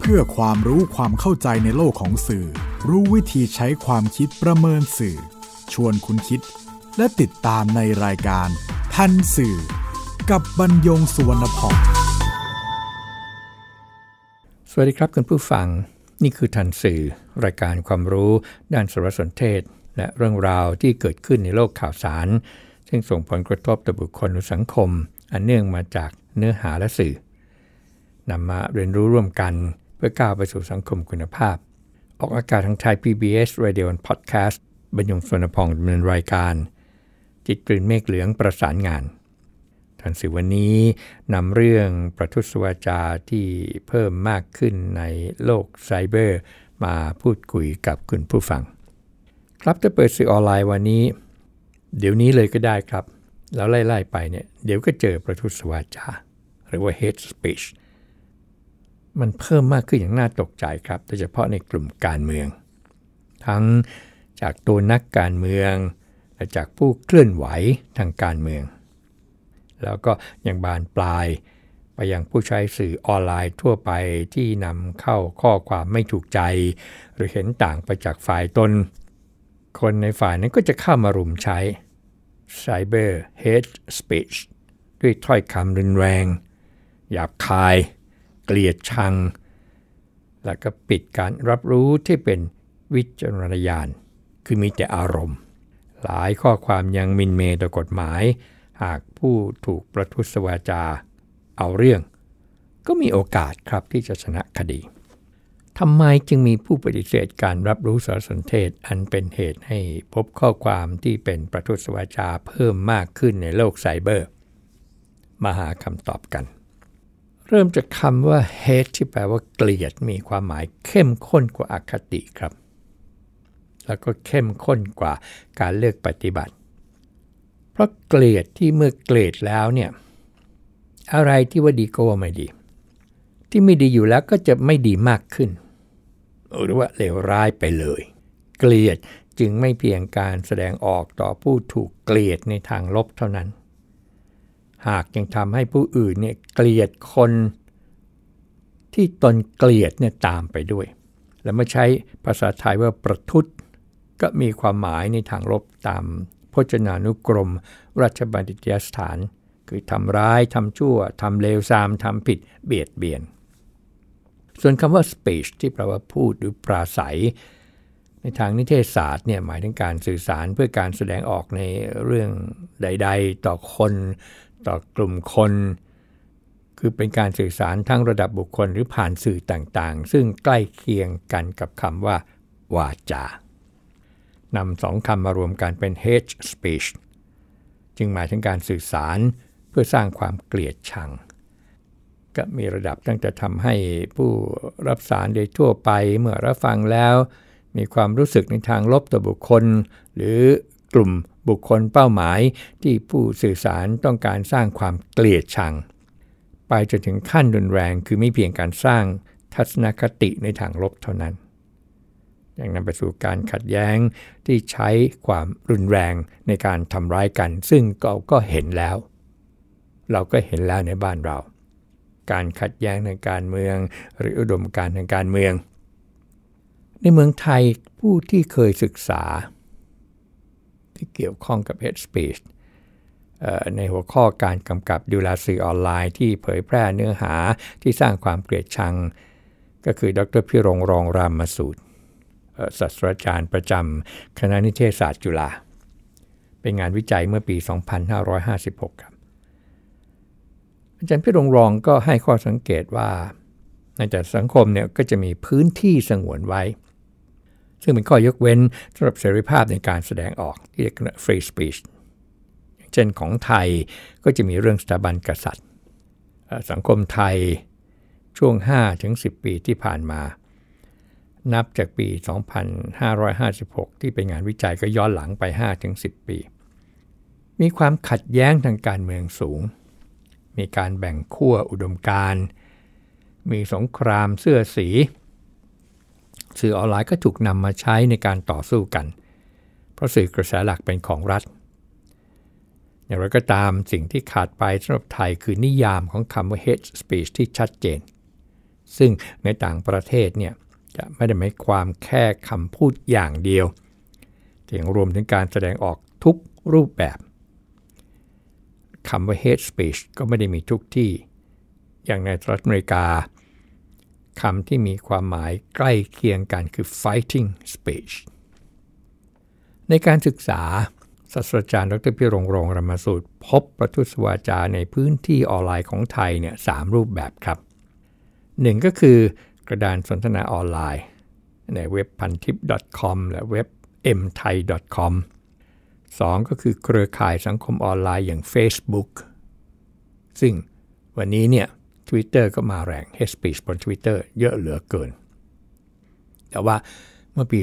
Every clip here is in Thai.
เพื่อความรู้ความเข้าใจในโลกของสื่อ รู้วิธีใช้ความคิดประเมินสื่อ ชวนคุณคิด และติดตามในรายการ ทันสื่อ กับบรรยงสุวรรณพองสวัสดีครับคุณผู้ฟัง นี่คือทันสื่อ รายการความรู้ด้านสารสนเทศ และเรื่องราวที่เกิดขึ้นในโลกข่าวสาร ซึ่งส่งผลกระทบต่อบุคคลหรือสังคม อันเนื่องมาจากเนื้อหาและสื่อนำมาเรียนรู้ร่วมกัน พื่อก้าวไปสู่สังคมคุณภาพ ออกอากาศทางไทย PBS Radio and Podcast บรรยงสวนพองดำเนินรายการ จิตกลิ่นเมฆเหลืองประสานงานทันสิวันนี้นำเรื่องประทุษวาจาที่เพิ่มมากขึ้นในโลกไซเบอร์ มาพูดคุยกับคุณผู้ฟัง ครับจะเปิดสื่อออนไลน์วันนี้ เดี๋ยวนี้เลยก็ได้ครับ แล้วไล่ ๆ ไปเนี่ยเดี๋ยวก็เจอประทุษวาจา หรือว่า hate speech มันเพิ่มมากขึ้นอย่างน่าตกใจครับโดยเฉพาะในกลุ่มการเมือง ทั้งจากตัวนักการเมือง และจากผู้เคลื่อนไหวทางการเมือง แล้วก็ยังบานปลายไปยังผู้ใช้สื่อออนไลน์ทั่วไปที่นำเข้าข้อความไม่ถูกใจ หรือเห็นต่างไปจากฝ่ายตน คนในฝ่ายนั้นก็จะเข้ามารุมใช้ Cyber Hate Speech ด้วยถ้อยคำรุนแรง หยาบคาย เกลียดชัง และก็ปิดการรับรู้ที่เป็นวิจารณญาณ คือมีแต่อารมณ์ หลายข้อความยังมินเมต่อกฎหมาย หากผู้ถูกประทุษวาจา เอาเรื่อง ก็มีโอกาสครับที่จะชนะคดีทำไมจึงมีผู้ปฏิเสธการรับรู้สารสนเทศอันเป็นเหตุให้พบข้อความที่เป็นประทุษวาจาเพิ่มมากขึ้นในโลกไซเบอร์ มาหาคำตอบกัน เริ่มจากคำว่า hate ที่แปลว่าเกลียดมีความหมายเข้มข้นกว่าอาคติครับ แล้วก็เข้มข้นกว่าการเลือกปฏิบัติ เพราะเกลียดที่เมื่อเกลียดแล้วเนี่ยอะไรที่ว่าดีก็ว่าไม่ดี ที่ไม่ดีอยู่แล้วก็จะไม่ดีมากขึ้น หรือว่าเลวร้ายไปเลย เกลียดจึงไม่เพียงการแสดงออกต่อผู้ถูกเกลียดในทางลบเท่านั้น หากยังทำให้ผู้อื่นเนี่ยเกลียดคนที่ตนเกลียดเนี่ยตามไปด้วย และมาใช้ภาษาไทยว่าประทุษก็มีความหมายในทางลบตามพจนานุกรม ราชบัณฑิตยสถาน คือทำร้ายทำชั่วทำเลวทรามทำผิดเบียดเบียน ส่วนคำว่า speech ที่แปลว่าพูดหรือปราศัย ในทางนิเทศศาสตร์เนี่ยหมายถึงการสื่อสารเพื่อการแสดงออกในเรื่องใด ๆ ต่อคน ต่อกลุ่มคน คือเป็นการสื่อสารทั้งระดับบุคคลหรือผ่านสื่อต่างๆ ซึ่งใกล้เคียงกันกับคำว่า วาจานำสองคำมารวมกันเป็น hate speech จึงหมายถึงการสื่อสารเพื่อสร้างความเกลียดชัง ก็มีระดับตั้งแต่ทำให้ผู้รับสารโดยทั่วไปเมื่อรับฟังแล้ว มีความรู้สึกในทางลบต่อบุคคล หรือกลุ่ม บุคคลเป้าหมายที่ผู้สื่อสารต้องการสร้างความเกลียดชัง ไปจนถึงขั้นรุนแรงคือไม่เพียงการสร้างทัศนคติในทางลบเท่านั้นยังนำไปสู่การขัดแย้งที่ใช้ความรุนแรงในการทำร้ายกัน ซึ่งเราก็เห็นแล้ว เราก็เห็นแล้วในบ้านเรา การขัดแย้งทางการเมือง หรืออุดมการทางการเมือง ในเมืองไทยผู้ที่เคยศึกษา ที่เกี่ยวข้องกับ Hate Speech ในหัวข้อการกำกับดูแลสื่อออนไลน์ที่เผยแพร่เนื้อหาที่สร้างความเกลียดชัง ก็คือดรพิรงรองรามมาสูตรศาสตราจารย์ประจำคณะนิเทศศาสตร์จุฬาเป็นงานวิจัยเมื่อปี 2556 ครับ อาจารย์พิรงรองก็ให้ข้อสังเกตว่าในแต่สังคมเนี่ยก็จะมีพื้นที่สงวนไว้ ซึ่งเป็นข้อยกเว้นสำหรับเสรีภาพในการแสดงออกที่เรียกว่า free speech เช่นของไทยก็จะมีเรื่องสถาบันกษัตริย์ สังคมไทยช่วง 5-10 ปีที่ผ่านมา นับจากปี 2556 ที่เป็นงานวิจัยก็ย้อนหลังไป 5-10 ปี มีความขัดแย้งทางการเมืองสูง มีการแบ่งขั้วอุดมการ มีสงครามเสื้อสี สื่อออนไลน์ก็ถูกนำมาใช้ในการต่อสู้กัน เพราะสื่อกระแสหลักเป็นของรัฐ อย่างไรก็ตามสิ่งที่ขาดไปสำหรับไทยคือนิยามของคำว่า hate speech ที่ชัดเจน ซึ่งในต่างประเทศเนี่ยจะไม่ได้หมายความแค่คำพูดอย่างเดียวแต่ยังรวมถึงการแสดงออกทุกรูปแบบคำว่า hate speech ก็ไม่ได้มีทุกที่ อย่างในสหรัฐอเมริกา คำที่มีความหมายใกล้เคียงกันคือ fighting speech ในการศึกษาศาสตราจารย์ดรพิรงรงรมสูตร พบประทุษวาจาในพื้นที่ออนไลน์ของไทยเนี่ยสรูปแบบครับหนึ่งก็คือกระดานสนทนาออนไลน์ ในเว็บพันทิป .com และเว็บ mthai.com สองก็คือเครือข่ายสังคมออนไลน์อย่าง Facebook ซึ่งวันนี้เนี่ย Twitter ก็มาแรง hate speech บน Twitter เยอะเหลือเกิน แต่ว่าเมื่อปี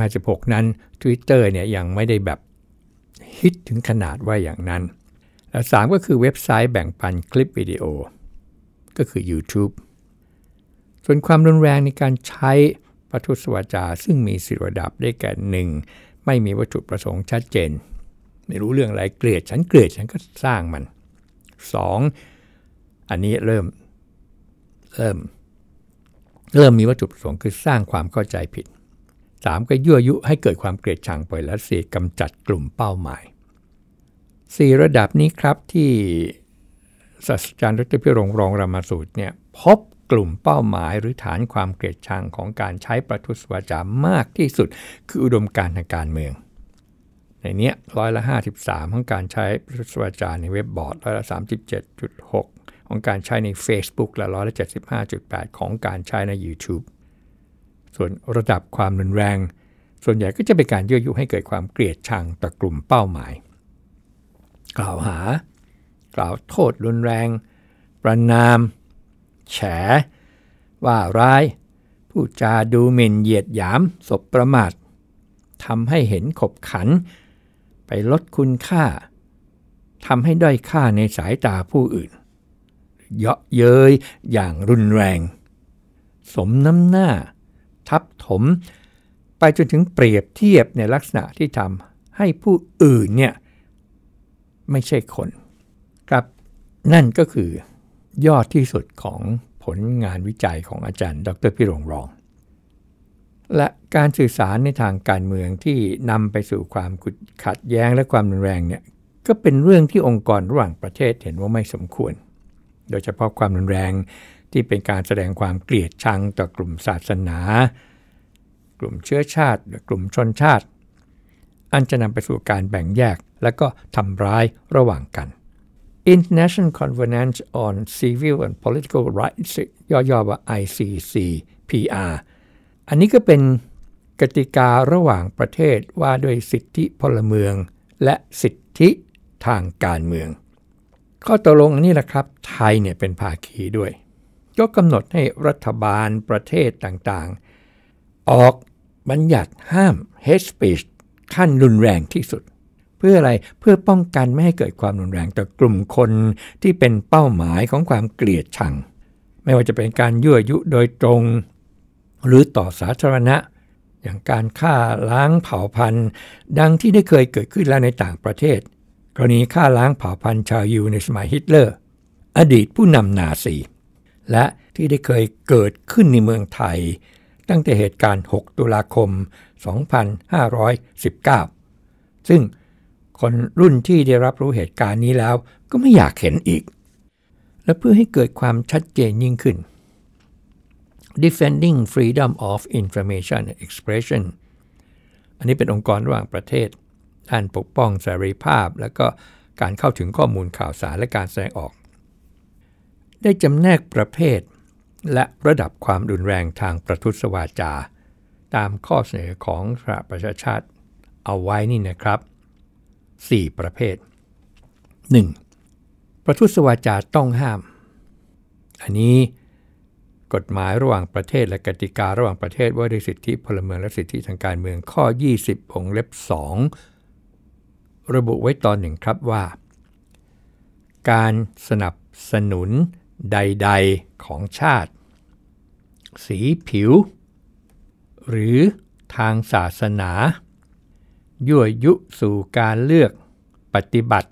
2556 นั้น Twitter เนี่ยยังไม่ได้แบบฮิตถึงขนาดว่าอย่างนั้น และสามก็คือเว็บไซต์แบ่งปันคลิปวิดีโอ ก็คือ YouTube ส่วนความรุนแรงในการใช้ประทุษวาจา ซึ่งมีสิระดับได้แก่หนึ่งไม่มีวัตถุประสงค์ชัดเจน ไม่รู้เรื่องอะไรเกลียดฉันเกลียดฉันก็สร้างมัน 2. อันนี้เริ่ม เริ่มเริ่มมีวัตถุประสงค์คือสร้างความเข้าใจผิด 3. ก็ยั่วยุให้เกิดความเกลียดชังไปและสี่กำจัดกลุ่มเป้าหมาย 4 ระดับนี้ครับที่ศาสตราจารย์ดรพิรงรองรามาสูตรเนี่ยพบกลุ่มเป้าหมายหรือฐานความเกลียดชังของการใช้ประทุษวาจามากที่สุด คืออุดมการทางการเมือง ในนี้ร้อยละ 53 ของการใช้ประทุษวาจาในเว็บบอร์ดร้อยละ 37.6 ของการใช้ใน Facebook และร้อยละ75.8 ของการใช้ใน YouTube ส่วนระดับความรุนแรง ส่วนใหญ่ก็จะเป็นการยั่วยุให้เกิดความเกลียดชังต่อกลุ่มเป้าหมาย กล่าวหา กล่าวโทษรุนแรง ประนาม แฉ ว่าร้ายผู้จาดูหมิ่นเหยียดหยามศพประมาททำให้เห็นขบขัน ไปลดคุณค่าทำให้ด้อยค่าในสายตาผู้อื่น เยาะเย้ยอย่างรุนแรง สมน้ำหน้า ทับถม ไปจนถึงเปรียบเทียบในลักษณะที่ทำให้ผู้อื่นเนี่ยไม่ใช่คนครับนั่นก็คือยอดที่สุดของผลงานวิจัยของอาจารย์ ดรพิรงรอง และการสื่อสารในทางการเมืองที่นำไปสู่ความขัดแย้งและความรุนแรงเนี่ยก็เป็นเรื่องที่องค์กรระหว่างประเทศเห็นว่าไม่สมควร โดยเฉพาะความรุนแรงที่เป็นการแสดงความเกลียดชังต่อกลุ่มศาสนา กลุ่มเชื้อชาติหรือกลุ่มชนชาติ อันจะนำไปสู่การแบ่งแยกและก็ทำร้ายระหว่างกัน International Covenant on Civil and Political Rights ย่อๆว่า ICCPR อันนี้ก็เป็นกติการะหว่างประเทศว่าด้วยสิทธิพลเมือง และสิทธิทางการเมือง ข้อตกลงนนี้แหละครับ ไทยเนี่ยเป็นภาคีด้วย ก็กำหนดให้รัฐบาลประเทศต่างๆ ออกบัญญัติห้าม hate speech ขั้นรุนแรงที่สุด เพื่ออะไรเพื่อป้องกันไม่ให้เกิดความรุนแรงต่อกลุ่มคนที่เป็นเป้าหมายของความเกลียดชัง ไม่ว่าจะเป็นการยั่วยุโดยตรง หรือต่อสาธารณะ อย่างการฆ่าล้างเผ่าพันธุ์ ดังที่ได้เคยเกิดขึ้นแล้วในต่างประเทศ กรณีฆ่าล้างเผ่าพันธุ์ชาวยูในสมัยฮิตเลอร์ อดีตผู้นำนาซี และที่ได้เคยเกิดขึ้นในเมืองไทย ตั้งแต่เหตุการณ์ 6 ตุลาคม 2519 ซึ่งคนรุ่นที่ได้รับรู้เหตุการณ์นี้แล้วก็ไม่อยากเห็นอีก และเพื่อให้เกิดความชัดเจนยิ่งขึ้น Defending Freedom of Information Expression อันนี้เป็นองค์กรระหว่างประเทศ ด้านปกป้องเสรีภาพ และก็การเข้าถึงข้อมูลข่าวสารและการแสดงออก ได้จำแนกประเภท และระดับความรุนแรงทางประทุษวาจา ตามข้อเสนอของสหประชาชาติเอาไว้นี่นะครับ 4 ประเภท 1. ประทุษวาจาต้องห้าม อันนี้กฎหมายระหว่างประเทศและกติการะหว่างประเทศว่าด้วยสิทธิพลเมืองและสิทธิทางการเมืองข้อ 20องเล็บ2 ระบุไว้ตอนหนึ่งครับว่า การสนับสนุนใด ๆ ของชาติ สีผิว หรือทางศาสนา ยั่วยุสู่การเลือกปฏิบัติ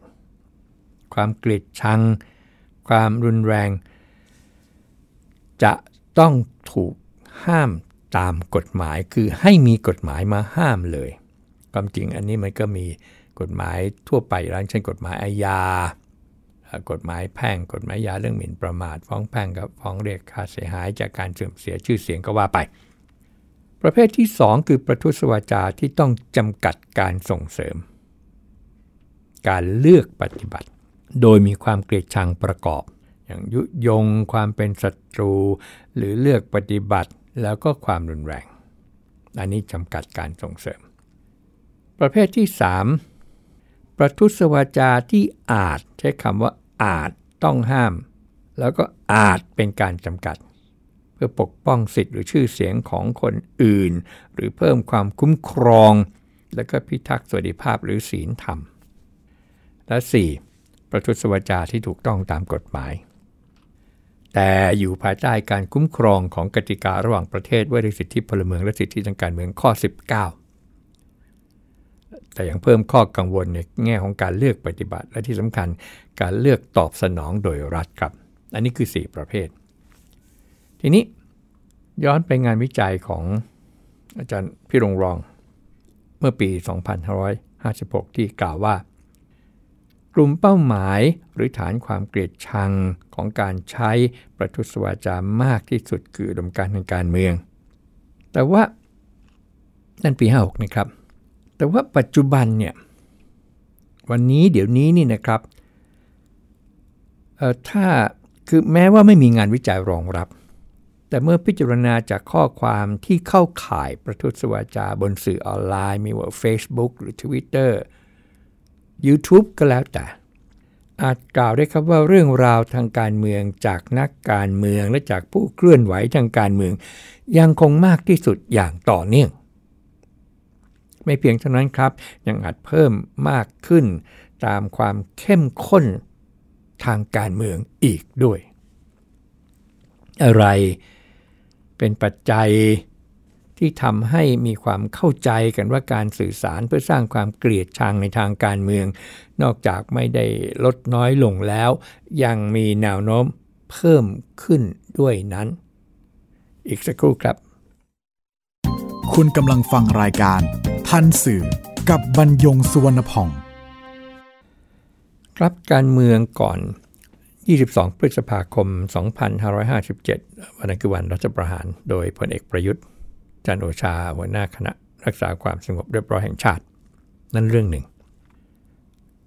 ความเกลียดชัง ความรุนแรง จะต้องถูกห้ามตามกฎหมายคือให้มีกฎหมายมาห้ามเลย ความจริงอันนี้มันก็มี กฎหมายทั่วไปแล้วเช่นกฎหมายอาญากฎหมายแพ่งกฎหมายยาเรื่องหมิ่นประมาท ฟ้องแพ่งกับฟ้องเรียกค่าเสียหายจากการเสื่อมเสียชื่อเสียงก็ว่าไป ประเภทที่ 2 คือประทุษวาจาที่ต้องจำกัดการส่งเสริม การเลือกปฏิบัติ โดยมีความเกลียดชังประกอบ อย่างยุยงความเป็นศัตรู หรือเลือกปฏิบัติแล้วก็ความรุนแรง อันนี้จำกัดการส่งเสริม ประเภทที่ 3 ประทุษวาจาที่อาจใช้คำว่าอาจต้องห้าม แล้วก็อาจเป็นการจำกัด เพื่อปกป้องสิทธิหรือชื่อเสียงของคนอื่น หรือเพิ่มความคุ้มครอง และก็พิทักษ์สวัสดิภาพหรือศีลธรรม และ 4. ประทุษวาจาที่ถูกต้องตามกฎหมาย แต่อยู่ภายใต้การคุ้มครองของกติการะหว่างประเทศว่าด้วยสิทธิพลเมืองและสิทธิทางการเมืองข้อ 19 แต่ยังเพิ่มข้อกังวลในแง่ของการเลือกปฏิบัติ และที่สำคัญการเลือกตอบสนองโดยรัฐครับ อันนี้คือ 4 ประเภท ทีนี้ย้อนไปงานวิจัยของอาจารย์พี่รงรอง เมื่อปี 2556 ที่กล่าวว่า กลุ่มเป้าหมายหรือฐานความเกลียดชังของการใช้ประทุษวาจามากที่สุดคือดมการทางการเมือง แต่ว่านั่นปี 56 นะครับ แต่ว่าปัจจุบันเนี่ยวันนี้เดี๋ยวนี้นี่นะครับถ้าคือแม้ว่าไม่มีงานวิจัยรองรับ แต่เมื่อพิจารณาจากข้อความที่เข้าข่ายประทุษวาจาบนสื่อออนไลน์ มีว่า Facebook หรือ Twitter YouTube ก็แล้วแต่ อาจกล่าวได้ครับว่าเรื่องราวทางการเมืองจากนักการเมืองและจากผู้เคลื่อนไหวทางการเมือง ยังคงมากที่สุดอย่างต่อเนื่อง ไม่เพียงเท่านั้นครับ ยังอาจเพิ่มมากขึ้น ตามความเข้มข้นทางการเมืองอีกด้วย อะไรเป็นปัจจัยที่ทำให้มีความเข้าใจกันว่าการสื่อสารเพื่อสร้างความเกลียดชังในทางการเมือง นอกจากไม่ได้ลดน้อยลงแล้ว ยังมีแนวโน้มเพิ่มขึ้นด้วยนั้น อีกสักครู่ครับ คุณกำลังฟังรายการทันสื่อกับบรรยงสุวรรณพองครับการเมืองก่อน 22 พฤษภาคม 2557 วันนั้นคือวันรัฐประหาร โดยพลเอกประยุทธ์ จันโอชา หัวหน้าคณะ รักษาความสงบเรียบร้อยแห่งชาติ นั่นเรื่องหนึ่ง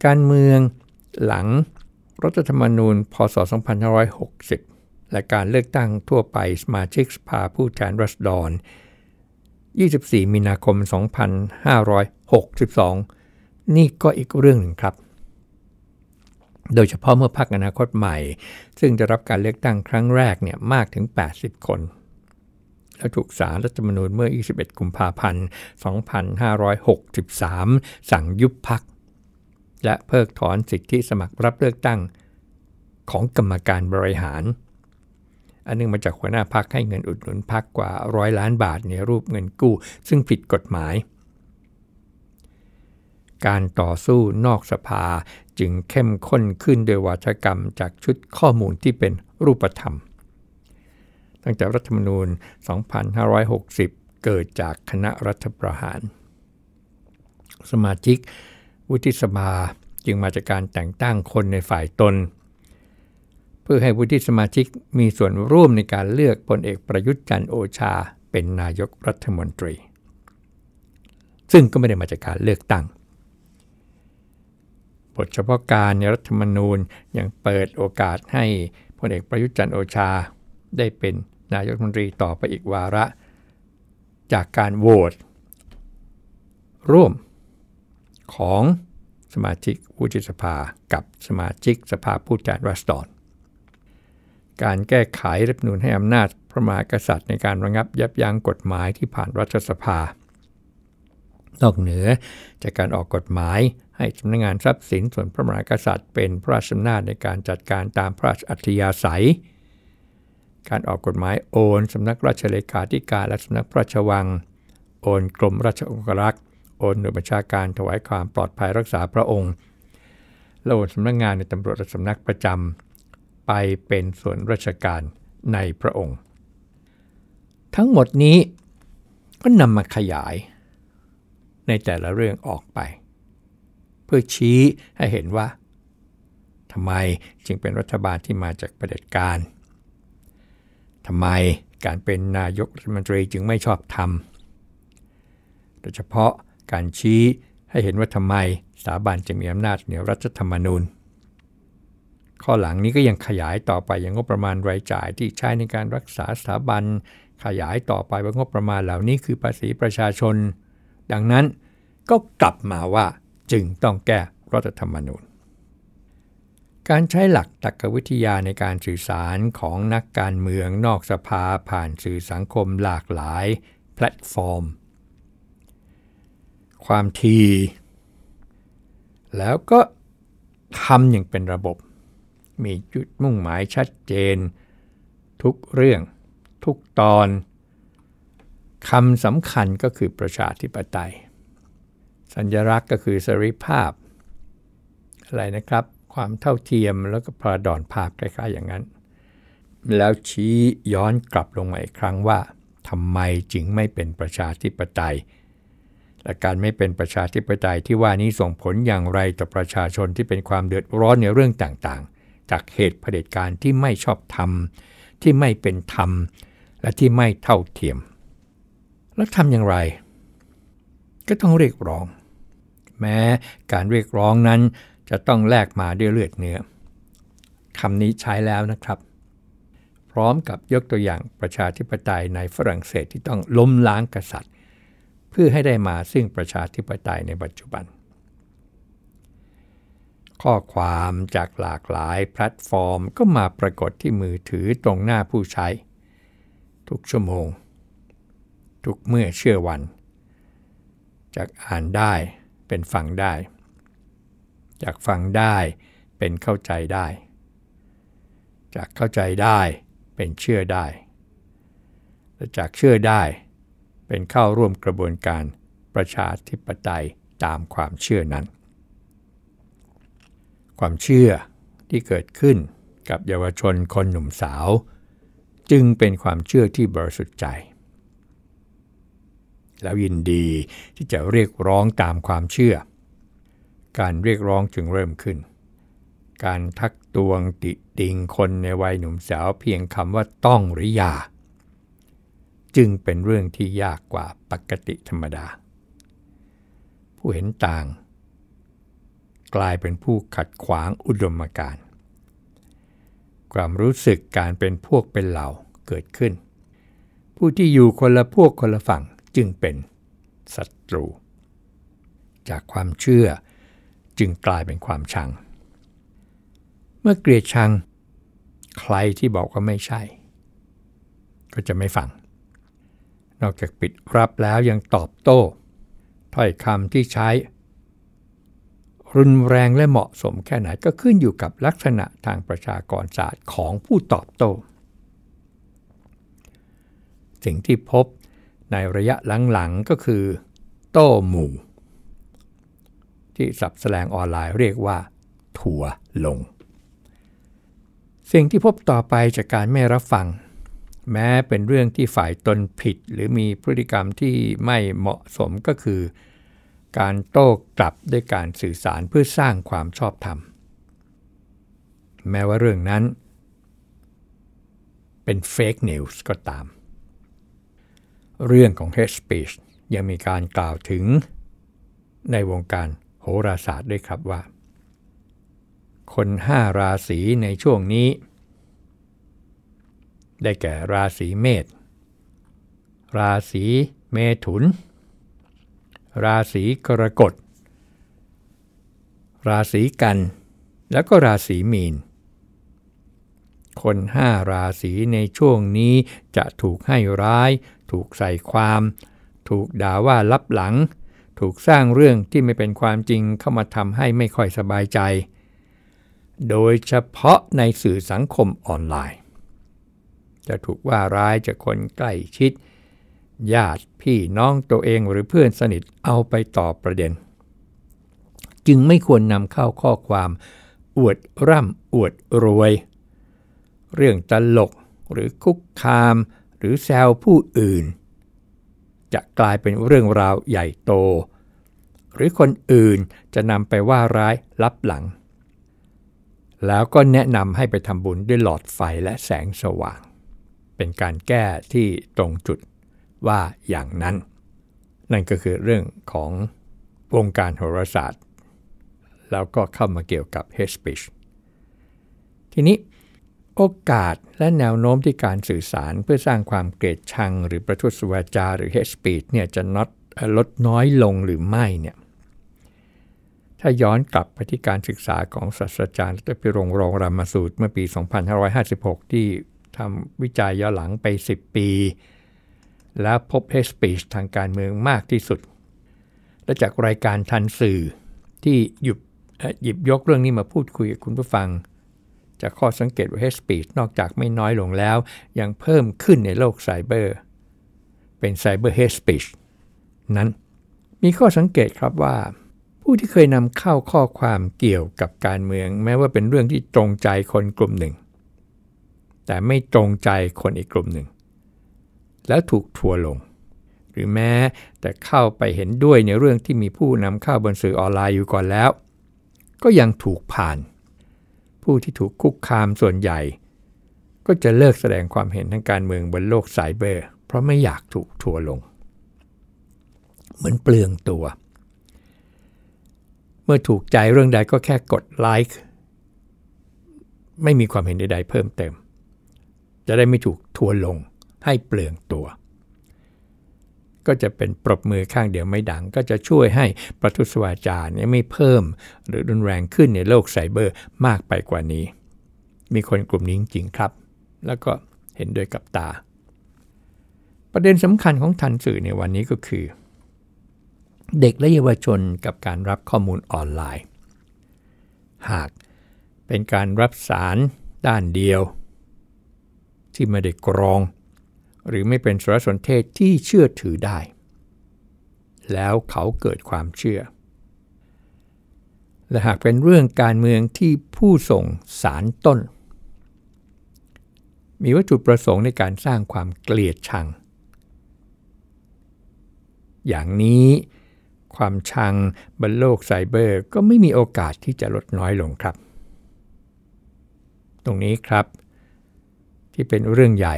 การเมืองหลังรัฐธรรมนูญ พศ 2560 และการเลือกตั้งทั่วไปสมาชิกสภาผู้แทนรัษฎร 24 มีนาคม 2562 นี่ก็อีกเรื่องหนึ่งครับ โดยเฉพาะเมื่อพรรคอนาคตใหม่ ซึ่งจะรับการเลือกตั้งครั้งแรกเนี่ยมากถึง 80 คน แล้วถูกสารรัฐธรรมนูญเมื่อ 21 กุมภาพันธ์ 2563 สั่งยุบพรรคและเพิกถอนสิทธิสมัครรับเลือกตั้งของกรรมการบริหาร อันนึงมาจากหัวหน้าพักให้เงินอุดหนุนพักกว่าร้อยล้านบาทในรูปเงินกู้ ซึ่งผิดกฎหมาย การต่อสู้นอกสภาจึงเข้มข้นขึ้นโดยวาทกรรมจากชุดข้อมูลที่เป็นรูปธรรม ตั้งแต่รัฐธรรมนูญ 2560 เกิดจากคณะรัฐประหาร สมาชิก วุฒิสภาจึงมาจากการแต่งตั้งคนในฝ่ายตน พื่อให้วุฒิสมาชิกมีส่วนร่วมในการเลือกพลเอกประยุทธ์จันโอชา เป็นนายกรัฐมนตรี ซึ่งก็ไม่ได้มาจากการเลือกตั้ง บทเฉพาะการในรัฐธรรมนูญยังเปิดโอกาสให้พลเอกประยุทธ์จันโอชา ได้เป็นนายกรัฐมนตรีต่อไปอีกวาระ จากการโหวตร่วมของสมาชิกวุฒิสภากับสมาชิกสภาผู้แทนราษฎร การแก้ไขรัฐนูนให้อำนาจพระมหากษัตริย์ในการระงับยับยั้งกฎหมายที่ผ่านรัฐสภา นอกเหนือจากการออกกฎหมายให้สำนักงงานทรัพย์สินส่วนพระมหากษัตริย์ เป็นพระราชอำนาจในการจัดการตามพระราชอัธยาศัย การออกกฎหมายโอนสำนักราชเลขาธิการและสำนักพระราชวัง โอนกรมราชองครักษ์โอนหน่วยบัญชาการถวายความปลอดภัยรักษาพระองค์และโอนสำนักงงานในตำรวจและสำนักประจำ ไปเป็นส่วนราชการในพระองค์ ทั้งหมดนี้ก็นำมาขยายในแต่ละเรื่องออกไป เพื่อชี้ให้เห็นว่าทำไมจึงเป็นรัฐบาลที่มาจากประเผด็จการทำไมการเป็นนายกรัฐมนตรีจึงไม่ชอบทำโดยเฉพาะการชี้ให้เห็นว่าทำไมสถาบันจะมีอำนาจเหนือรัฐธรรมนูญ ข้อหลังนี้ก็ยังขยายต่อไปอย่างงบประมาณรายจ่ายที่ใช้ในการรักษาสถาบัน ขยายต่อไปว่างบประมาณเหล่านี้คือภาษีประชาชน ดังนั้นก็กลับมาว่าจึงต้องแก้รัฐธรรมนูญ การใช้หลักตรรกวิทยาในการสื่อสารของนักการเมืองนอกสภาผ่านสื่อสังคมหลากหลาย แพลตฟอร์ม ความทีแล้วก็ทำอย่างเป็นระบบ มีจุดมุ่งหมายชัดเจน ทุกเรื่อง ทุกตอนคำสำคัญก็คือประชาธิปไตย สัญลักษณ์ก็คือสริภาพ อะไรนะครับ ความเท่าเทียมแล้วก็พระดอนภาพคล้ายๆอย่างนั้น แล้วชี้ย้อนกลับลงมาอีกครั้งว่าทำไมจึงไม่เป็นประชาธิปไตย และการไม่เป็นประชาธิปไตยที่ว่านี้ส่งผลอย่างไรต่อประชาชนที่เป็นความเดือดร้อนในเรื่องต่างๆ จากเหตุเผด็จการที่ไม่ชอบธรรม ที่ไม่เป็นธรรม และที่ไม่เท่าเทียม แล้วทำอย่างไร ก็ต้องเรียกร้อง แม้การเรียกร้องนั้นจะต้องแลกมาด้วยเลือดเนื้อคำนี้ใช้แล้วนะครับ พร้อมกับยกตัวอย่างประชาธิปไตยในฝรั่งเศสที่ต้องล้มล้างกษัตริย์ เพื่อให้ได้มาซึ่งประชาธิปไตยในปัจจุบัน ข้อความจากหลากหลายแพลตฟอร์มก็มาปรากฏที่มือถือตรงหน้าผู้ใช้ ทุกชั่วโมง ทุกเมื่อเชื่อวัน จากอ่านได้เป็นฟังได้ จากฟังได้เป็นเข้าใจได้ จากเข้าใจได้เป็นเชื่อได้และจากเชื่อได้เป็นเข้าร่วมกระบวนการประชาธิปไตยตามความเชื่อนั้น ความเชื่อที่เกิดขึ้นกับเยาวชนคนหนุ่มสาว จึงเป็นความเชื่อที่บริสุทธิ์ใจ แล้วยินดีที่จะเรียกร้องตามความเชื่อ การเรียกร้องจึงเริ่มขึ้น การทักตวงติติงคนในวัยหนุ่มสาวเพียงคำว่าต้องหรือยา จึงเป็นเรื่องที่ยากกว่าปกติธรรมดา ผู้เห็นต่าง กลายเป็นผู้ขัดขวางอุดมการณ์ความรู้สึกการเป็นพวกเป็นเหล่าเกิดขึ้น ผู้ที่อยู่คนละพวกคนละฝั่งจึงเป็นศัตรู จากความเชื่อจึงกลายเป็นความชัง เมื่อเกลียดชัง ใครที่บอกว่าไม่ใช่ ก็จะไม่ฟัง นอกจากปิดรับแล้วยังตอบโต้ ถ้อยคำที่ใช้ รุนแรงและเหมาะสมแค่ไหนก็ขึ้นอยู่กับลักษณะทางประชากรศาสตร์ของผู้ตอบโต้ สิ่งที่พบในระยะหลังๆก็คือ โต้หมู่ ที่สับแสลงออนไลน์เรียกว่าทัวลง สิ่งที่พบต่อไปจากการไม่รับฟัง แม้เป็นเรื่องที่ฝ่ายตนผิดหรือมีพฤติกรรมที่ไม่เหมาะสมก็คือ การโต้กลับด้วยการสื่อสารเพื่อสร้างความชอบธรรม แม้ว่าเรื่องนั้น เป็นเฟกนิวส์ก็ตาม เรื่องของ hate speech ยังมีการกล่าวถึงในวงการโหราศาสตร์ด้วยครับว่า คนห้าราศีในช่วงนี้ ได้แก่ราศีเมษ ราศีเมถุน ราศีกรกฎ ราศีกัน แล้วก็ราศีมีน คนห้าราศีในช่วงนี้จะถูกให้ร้าย ถูกใส่ความ ถูกด่าว่าลับหลัง ถูกสร้างเรื่องที่ไม่เป็นความจริงเข้ามาทำให้ไม่ค่อยสบายใจ โดยเฉพาะในสื่อสังคมออนไลน์ จะถูกว่าร้ายจากคนใกล้ชิด ญาติพี่น้องตัวเองหรือเพื่อนสนิทเอาไปต่อประเด็น จึงไม่ควรนำเข้าข้อความอวดร่ำอวดรวย เรื่องตลกหรือคุกคาม หรือแซวผู้อื่น จะกลายเป็นเรื่องราวใหญ่โต หรือคนอื่นจะนำไปว่าร้ายลับหลัง แล้วก็แนะนำให้ไปทำบุญด้วยหลอดไฟและแสงสว่าง เป็นการแก้ที่ตรงจุด ว่าอย่างนั้น นั่นก็คือเรื่องของวงการโหราศาสตร์ แล้วก็เข้ามาเกี่ยวกับ hate speech ทีนี้โอกาสและแนวโน้มที่การสื่อสารเพื่อสร้างความเกลียดชัง หรือประทุษวาจา หรือ hate speech เนี่ยจะลดลดน้อยลงหรือไม่เนี่ยถ้าย้อนกลับไปที่การศึกษาของศาสตราจารย์ดรพิรงรองรามสูตรเมื่อปี 2556 ที่ทำวิจัยย้อนหลังไป 10 ปี แล้วพบ hate speech ทางการเมืองมากที่สุด และจากรายการทันสื่อที่หยุบหยิบยกเรื่องนี้มาพูดคุยกับคุณผู้ฟัง จากข้อสังเกตว่า hate speech นอกจากไม่น้อยลงแล้ว ยังเพิ่มขึ้นในโลกไซเบอร์ เป็น cyber hate speech นั้นมีข้อสังเกตครับว่า ผู้ที่เคยนำเข้าข้อความเกี่ยวกับการเมือง แม้ว่าเป็นเรื่องที่ตรงใจคนกลุ่มหนึ่ง แต่ไม่ตรงใจคนอีกกลุ่มหนึ่ง แล้วถูกทัวลง หรือแม้แต่เข้าไปเห็นด้วยในเรื่องที่มีผู้นำเข้าบนสื่อออนไลน์อยู่ก่อนแล้ว ก็ยังถูกผ่าน ผู้ที่ถูกคุกคามส่วนใหญ่ ก็จะเลิกแสดงความเห็นทางการเมืองบนโลกไซเบอร์ เพราะไม่อยากถูกทัวลง เหมือนเปลืองตัว เมื่อถูกใจเรื่องใดก็แค่กดไลค์ไม่มีความเห็นใดๆเพิ่มเติม จะได้ไม่ถูกทัวลง ให้เปลืองตัว ก็จะเป็นปรบมือข้างเดียวไม่ดัง ก็จะช่วยให้ประทุษวาจาเนี่ยไม่เพิ่ม หรือรุนแรงขึ้นในโลกไซเบอร์มากไปกว่านี้ มีคนกลุ่มนี้จริงครับ แล้วก็เห็นด้วยกับตา ประเด็นสำคัญของทันสื่อในวันนี้ก็คือ เด็กและเยาวชนกับการรับข้อมูลออนไลน์ หากเป็นการรับสารด้านเดียว ที่ไม่ได้กรอง หรือไม่เป็นสารสนเทศที่เชื่อถือได้ แล้วเขาเกิดความเชื่อ และหากเป็นเรื่องการเมืองที่ผู้ส่งสารต้น มีวัตถุประสงค์ในการสร้างความเกลียดชัง อย่างนี้ความชังบนโลกไซเบอร์ก็ไม่มีโอกาสที่จะลดน้อยลงครับ ตรงนี้ครับ ที่เป็นเรื่องใหญ่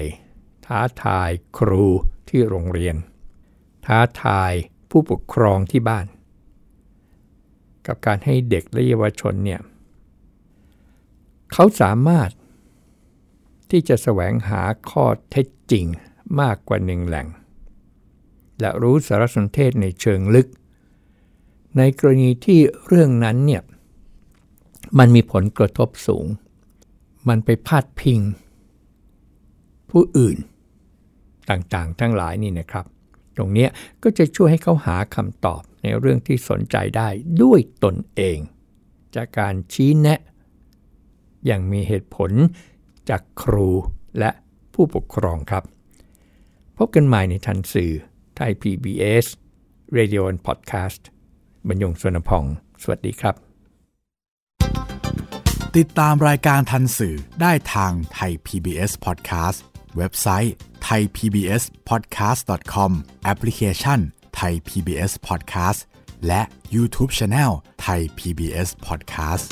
ท้าทายครูที่โรงเรียน ท้าทายผู้ปกครองที่บ้าน กับการให้เด็กและเยาวชนเนี่ยเขาสามารถที่จะแสวงหาข้อเท็จจริงมากกว่าหนึ่งแหล่ง และรู้สารสนเทศในเชิงลึก ในกรณีที่เรื่องนั้นเนี่ยมันมีผลกระทบสูง มันไปพาดพิง ผู้อื่น ต่างๆ ทั้งหลายนี่นะครับ ตรงนี้ก็จะช่วยให้เขาหาคำตอบในเรื่องที่สนใจได้ด้วยตนเอง จากการชี้แนะ อย่างมีเหตุผลจากครูและผู้ปกครองครับ พบกันใหม่ในทันสื่อไทย PBS Radio and Podcast บรรยงสวนพอง สวัสดีครับ ติดตามรายการทันสื่อได้ทางไทย PBS Podcast เว็บไซต์ thaipbspodcast.com แอปพลิเคชัน Thai PBS Podcast และ YouTube Channel Thai PBS Podcast